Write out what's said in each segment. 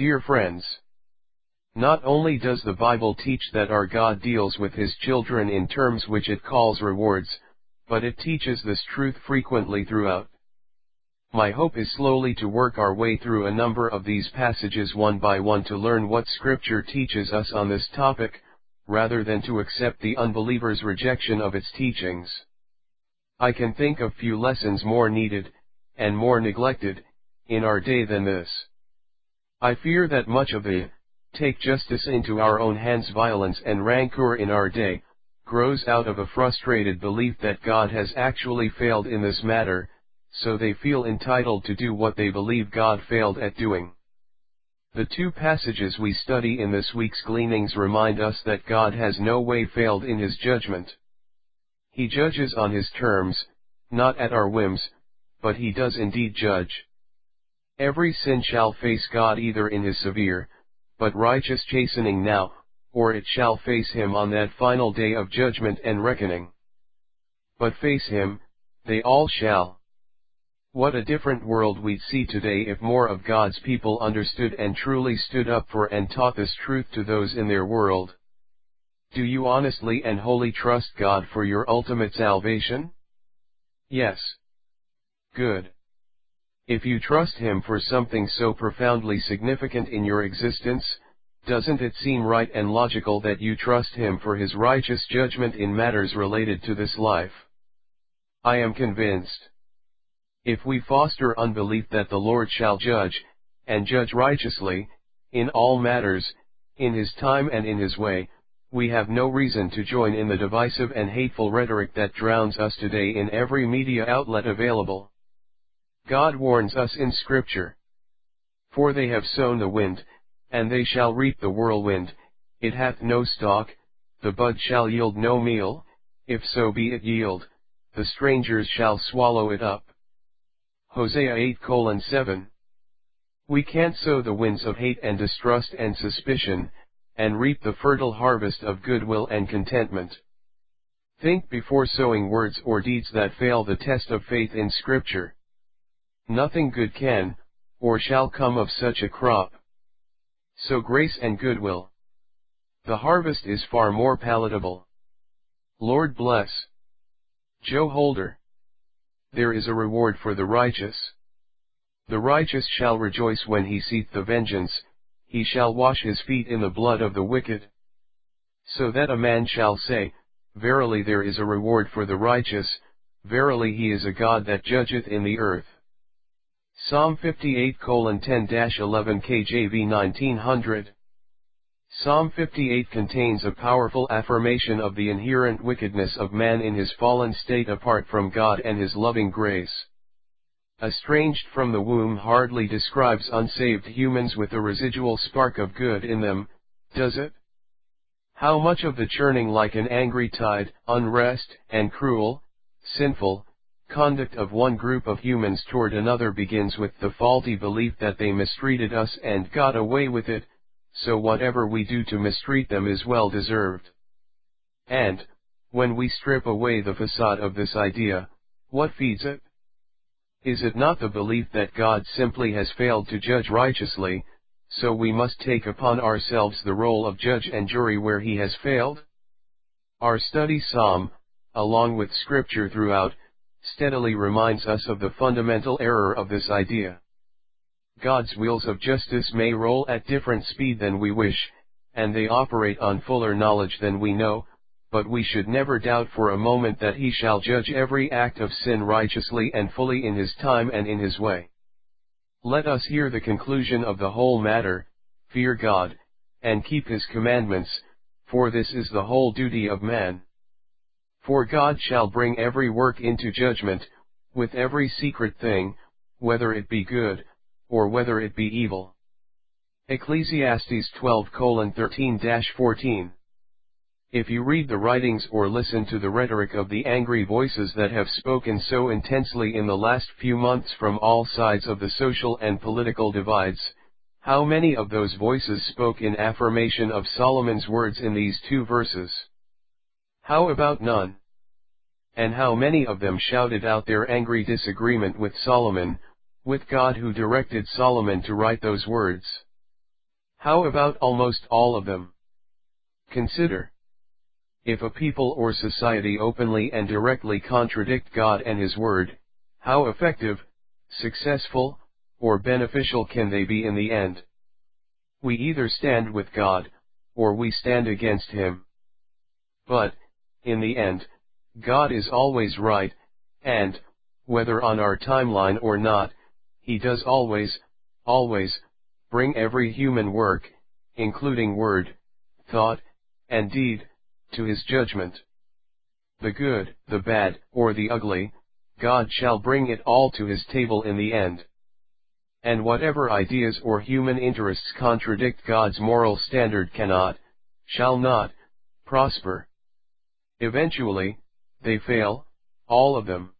Dear friends, not only does the Bible teach that our God deals with his children in terms which it calls rewards, but it teaches this truth frequently throughout. My hope is slowly to work our way through a number of these passages one by one to learn what scripture teaches us on this topic, rather than to accept the unbeliever's rejection of its teachings. I can think of few lessons more needed, and more neglected, in our day than this. I fear that much of the, take justice into our own hands violence and rancor in our day, grows out of a frustrated belief that God has actually failed in this matter, so they feel entitled to do what they believe God failed at doing. The two passages we study in this week's gleanings remind us that God has no way failed in his judgment. He judges on his terms, not at our whims, but he does indeed judge. Every sin shall face God either in his severe, but righteous chastening now, or it shall face him on that final day of judgment and reckoning. But face him, they all shall. What a different world we'd see today if more of God's people understood and truly stood up for and taught this truth to those in their world. Do you honestly and wholly trust God for your ultimate salvation? Yes. Good. If you trust Him for something so profoundly significant in your existence, doesn't it seem right and logical that you trust Him for His righteous judgment in matters related to this life? I am convinced. If we foster unbelief that the Lord shall judge, and judge righteously, in all matters, in His time and in His way, we have no reason to join in the divisive and hateful rhetoric that drowns us today in every media outlet available. God warns us in Scripture. For they have sown the wind, and they shall reap the whirlwind, it hath no stalk, the bud shall yield no meal, if so be it yield, the strangers shall swallow it up. Hosea 8 7. We can't sow the winds of hate and distrust and suspicion, and reap the fertile harvest of goodwill and contentment. Think before sowing words or deeds that fail the test of faith in Scripture. Nothing good can, or shall come of such a crop. So grace and goodwill. The harvest is far more palatable. Lord bless. Joe Holder. There is a reward for the righteous. The righteous shall rejoice when he seeth the vengeance, he shall wash his feet in the blood of the wicked. So that a man shall say, Verily there is a reward for the righteous, verily he is a God that judgeth in the earth. Psalm 58 10-11 KJV 1900 Psalm 58 contains a powerful affirmation of the inherent wickedness of man in his fallen state apart from God and his loving grace. Estranged from the womb hardly describes unsaved humans with a residual spark of good in them, does it? How much of the churning like an angry tide, unrest, and cruel, sinful, conduct of one group of humans toward another begins with the faulty belief that they mistreated us and got away with it, so whatever we do to mistreat them is well deserved. And, when we strip away the facade of this idea, what feeds it? Is it not the belief that God simply has failed to judge righteously, so we must take upon ourselves the role of judge and jury where he has failed? Our study Psalm, along with scripture throughout, steadily reminds us of the fundamental error of this idea. God's wheels of justice may roll at different speed than we wish, and they operate on fuller knowledge than we know, but we should never doubt for a moment that he shall judge every act of sin righteously and fully in his time and in his way. Let us hear the conclusion of the whole matter, fear God, and keep his commandments, for this is the whole duty of man. For God shall bring every work into judgment, with every secret thing, whether it be good, or whether it be evil. Ecclesiastes 12 13-14 If you read the writings or listen to the rhetoric of the angry voices that have spoken so intensely in the last few months from all sides of the social and political divides, how many of those voices spoke in affirmation of Solomon's words in these two verses? How about none? And how many of them shouted out their angry disagreement with Solomon, with God who directed Solomon to write those words. How about almost all of them? Consider. If a people or society openly and directly contradict God and His Word, how effective, successful, or beneficial can they be in the end? We either stand with God, or we stand against Him. But, in the end, God is always right, and, whether on our timeline or not, He does always, always, bring every human work, including word, thought, and deed, to His judgment. The good, the bad, or the ugly, God shall bring it all to His table in the end. And whatever ideas or human interests contradict God's moral standard cannot, shall not, prosper. Eventually, they fail, all of them.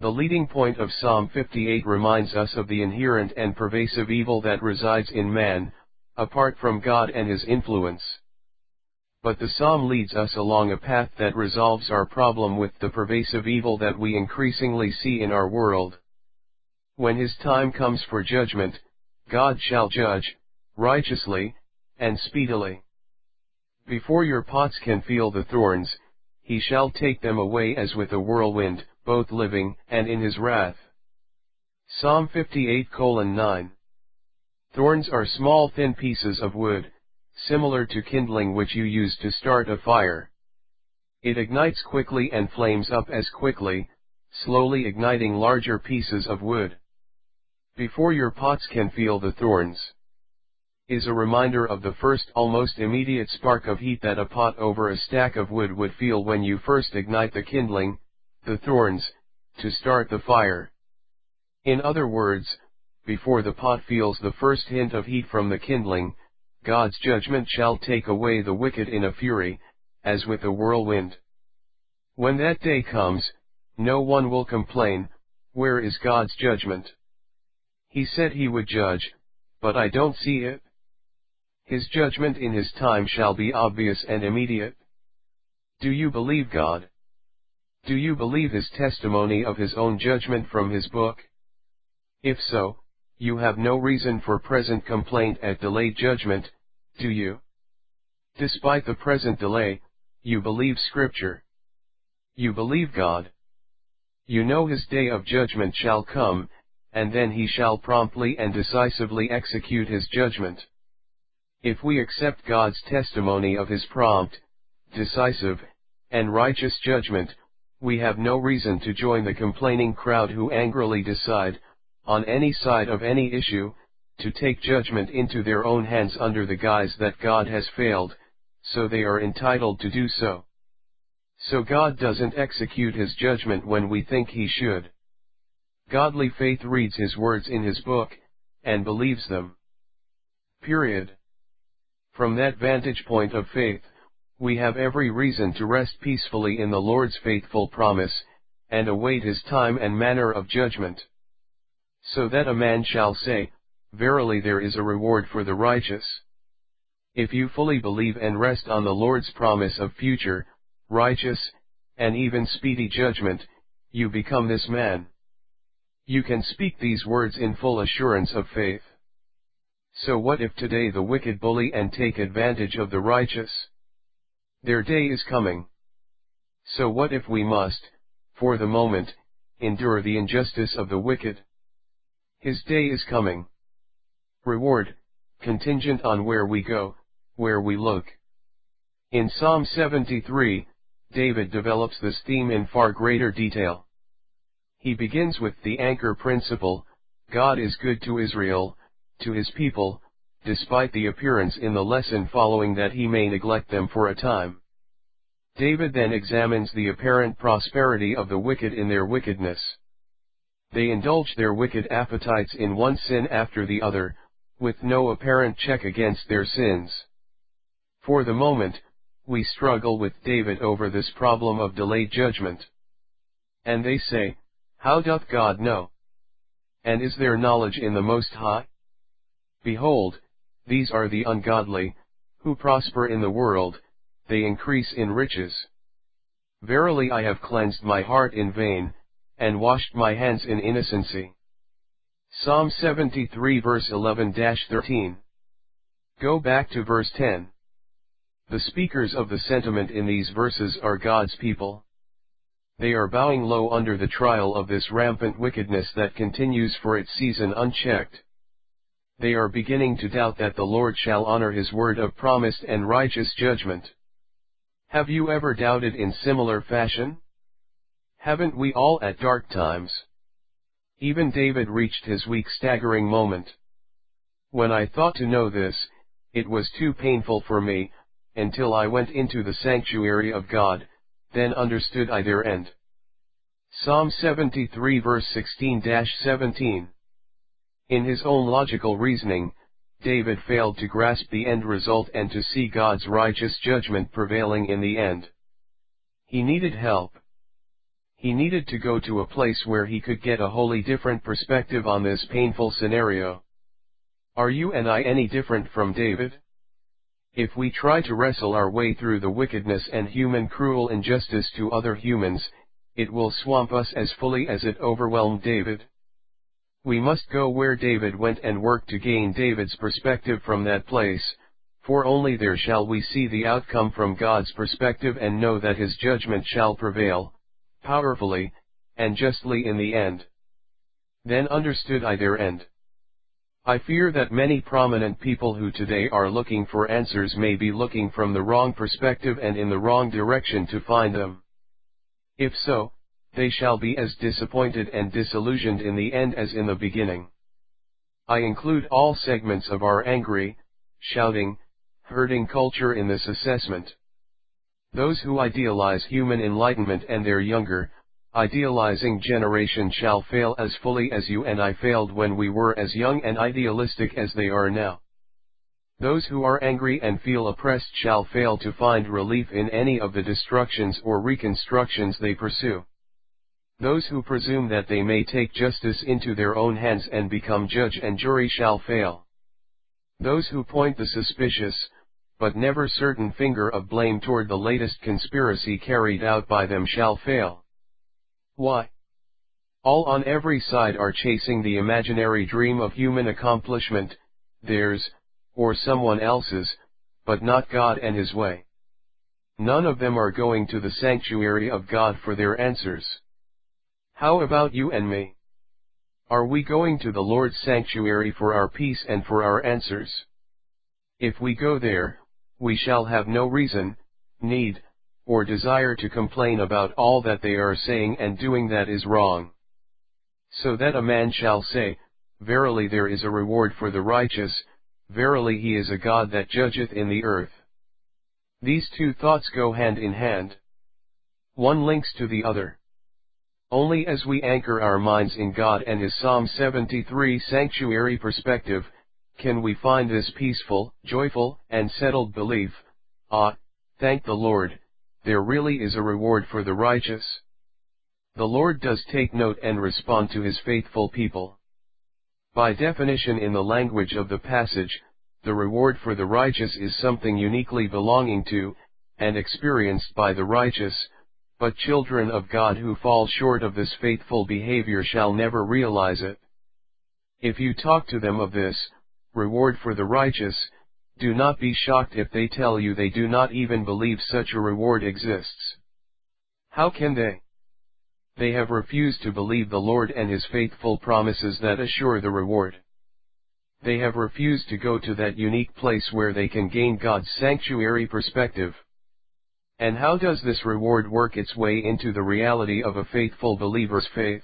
The leading point of Psalm 58 reminds us of the inherent and pervasive evil that resides in man, apart from God and his influence. But the psalm leads us along a path that resolves our problem with the pervasive evil that we increasingly see in our world. When his time comes for judgment, God shall judge, righteously, and speedily. Before your pots can feel the thorns, he shall take them away as with a whirlwind, both living and in his wrath. Psalm 58:9. Thorns are small thin pieces of wood, similar to kindling which you use to start a fire. It ignites quickly and flames up as quickly, slowly igniting larger pieces of wood before your pots can feel the thorns. Is a reminder of the first almost immediate spark of heat that a pot over a stack of wood would feel when you first ignite the kindling, the thorns, to start the fire. In other words, before the pot feels the first hint of heat from the kindling, God's judgment shall take away the wicked in a fury, as with a whirlwind. When that day comes, no one will complain, where is God's judgment? He said he would judge, but I don't see it. His judgment in his time shall be obvious and immediate. Do you believe God? Do you believe his testimony of his own judgment from his book? If so, you have no reason for present complaint at delayed judgment, do you? Despite the present delay, you believe scripture. You believe God. You know his day of judgment shall come, and then he shall promptly and decisively execute his judgment. If we accept God's testimony of his prompt, decisive, and righteous judgment, we have no reason to join the complaining crowd who angrily decide, on any side of any issue, to take judgment into their own hands under the guise that God has failed, so they are entitled to do so. So God doesn't execute his judgment when we think he should. Godly faith reads his words in his book, and believes them. Period. From that vantage point of faith, we have every reason to rest peacefully in the Lord's faithful promise, and await his time and manner of judgment. So that a man shall say, Verily there is a reward for the righteous. If you fully believe and rest on the Lord's promise of future, righteous, and even speedy judgment, you become this man. You can speak these words in full assurance of faith. So what if today the wicked bully and take advantage of the righteous? Their day is coming. So what if we must, for the moment, endure the injustice of the wicked? His day is coming. Reward, contingent on where we go, where we look. In Psalm 73, David develops this theme in far greater detail. He begins with the anchor principle, God is good to Israel, to his people, despite the appearance in the lesson following that he may neglect them for a time. David then examines the apparent prosperity of the wicked in their wickedness. They indulge their wicked appetites in one sin after the other, with no apparent check against their sins. For the moment, we struggle with David over this problem of delayed judgment. And they say, how doth God know? And is there knowledge in the Most High? Behold, these are the ungodly, who prosper in the world, they increase in riches. Verily I have cleansed my heart in vain, and washed my hands in innocency. Psalm 73 verse 11-13 Go back to verse 10. The speakers of the sentiment in these verses are God's people. They are bowing low under the trial of this rampant wickedness that continues for its season unchecked. They are beginning to doubt that the Lord shall honor his word of promised and righteous judgment. Have you ever doubted in similar fashion? Haven't we all at dark times? Even David reached his weak staggering moment. When I thought to know this, it was too painful for me, until I went into the sanctuary of God, then understood I their end. Psalm 73 verse 16-17 In his own logical reasoning, David failed to grasp the end result and to see God's righteous judgment prevailing in the end. He needed help. He needed to go to a place where he could get a wholly different perspective on this painful scenario. Are you and I any different from David? If we try to wrestle our way through the wickedness and human cruel injustice to other humans, it will swamp us as fully as it overwhelmed David. We must go where David went and work to gain David's perspective from that place, for only there shall we see the outcome from God's perspective and know that his judgment shall prevail, powerfully, and justly in the end. Then understood I their end. I fear that many prominent people who today are looking for answers may be looking from the wrong perspective and in the wrong direction to find them. If so, they shall be as disappointed and disillusioned in the end as in the beginning. I include all segments of our angry, shouting, hurting culture in this assessment. Those who idealize human enlightenment and their younger, idealizing generation shall fail as fully as you and I failed when we were as young and idealistic as they are now. Those who are angry and feel oppressed shall fail to find relief in any of the destructions or reconstructions they pursue. Those who presume that they may take justice into their own hands and become judge and jury shall fail. Those who point the suspicious, but never certain finger of blame toward the latest conspiracy carried out by them shall fail. Why? All on every side are chasing the imaginary dream of human accomplishment, theirs, or someone else's, but not God and His way. None of them are going to the sanctuary of God for their answers. How about you and me? Are we going to the Lord's sanctuary for our peace and for our answers? If we go there, we shall have no reason, need, or desire to complain about all that they are saying and doing that is wrong. So that a man shall say, Verily there is a reward for the righteous, verily he is a God that judgeth in the earth. These two thoughts go hand in hand. One links to the other. Only as we anchor our minds in God and His Psalm 73 sanctuary perspective, can we find this peaceful, joyful, and settled belief, ah, thank the Lord, there really is a reward for the righteous. The Lord does take note and respond to His faithful people. By definition in the language of the passage, the reward for the righteous is something uniquely belonging to, and experienced by the righteous, but children of God who fall short of this faithful behavior shall never realize it. If you talk to them of this, reward for the righteous, do not be shocked if they tell you they do not even believe such a reward exists. How can they? They have refused to believe the Lord and His faithful promises that assure the reward. They have refused to go to that unique place where they can gain God's sanctuary perspective. And how does this reward work its way into the reality of a faithful believer's faith?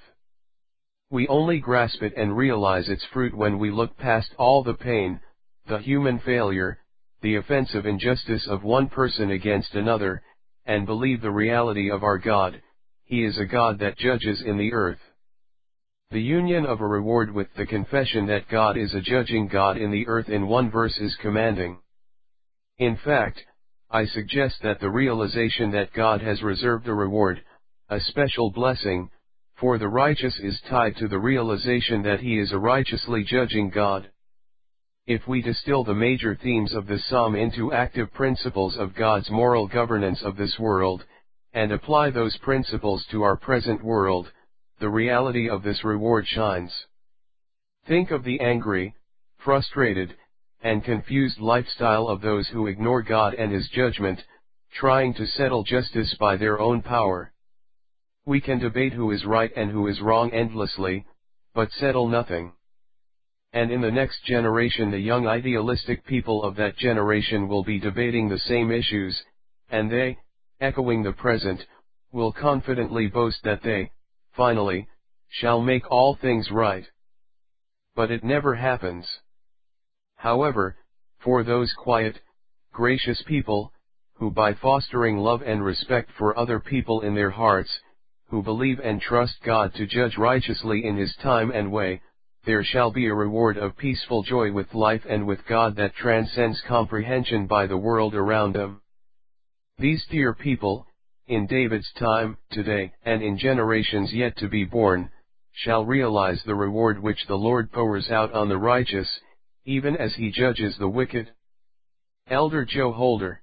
We only grasp it and realize its fruit when we look past all the pain, the human failure, the offensive injustice of one person against another, and believe the reality of our God, He is a God that judges in the earth. The union of a reward with the confession that God is a judging God in the earth in one verse is commanding. In fact, I suggest that the realization that God has reserved a reward, a special blessing, for the righteous is tied to the realization that he is a righteously judging God. If we distill the major themes of this psalm into active principles of God's moral governance of this world, and apply those principles to our present world, the reality of this reward shines. Think of the angry, frustrated, and confused lifestyle of those who ignore God and His judgment, trying to settle justice by their own power. We can debate who is right and who is wrong endlessly, but settle nothing. And in the next generation the young idealistic people of that generation will be debating the same issues, and they, echoing the present, will confidently boast that they, finally, shall make all things right. But it never happens. However, for those quiet, gracious people, who by fostering love and respect for other people in their hearts, who believe and trust God to judge righteously in His time and way, there shall be a reward of peaceful joy with life and with God that transcends comprehension by the world around them. These dear people, in David's time, today, and in generations yet to be born, shall realize the reward which the Lord pours out on the righteous, even as he judges the wicked. Elder Joe Holder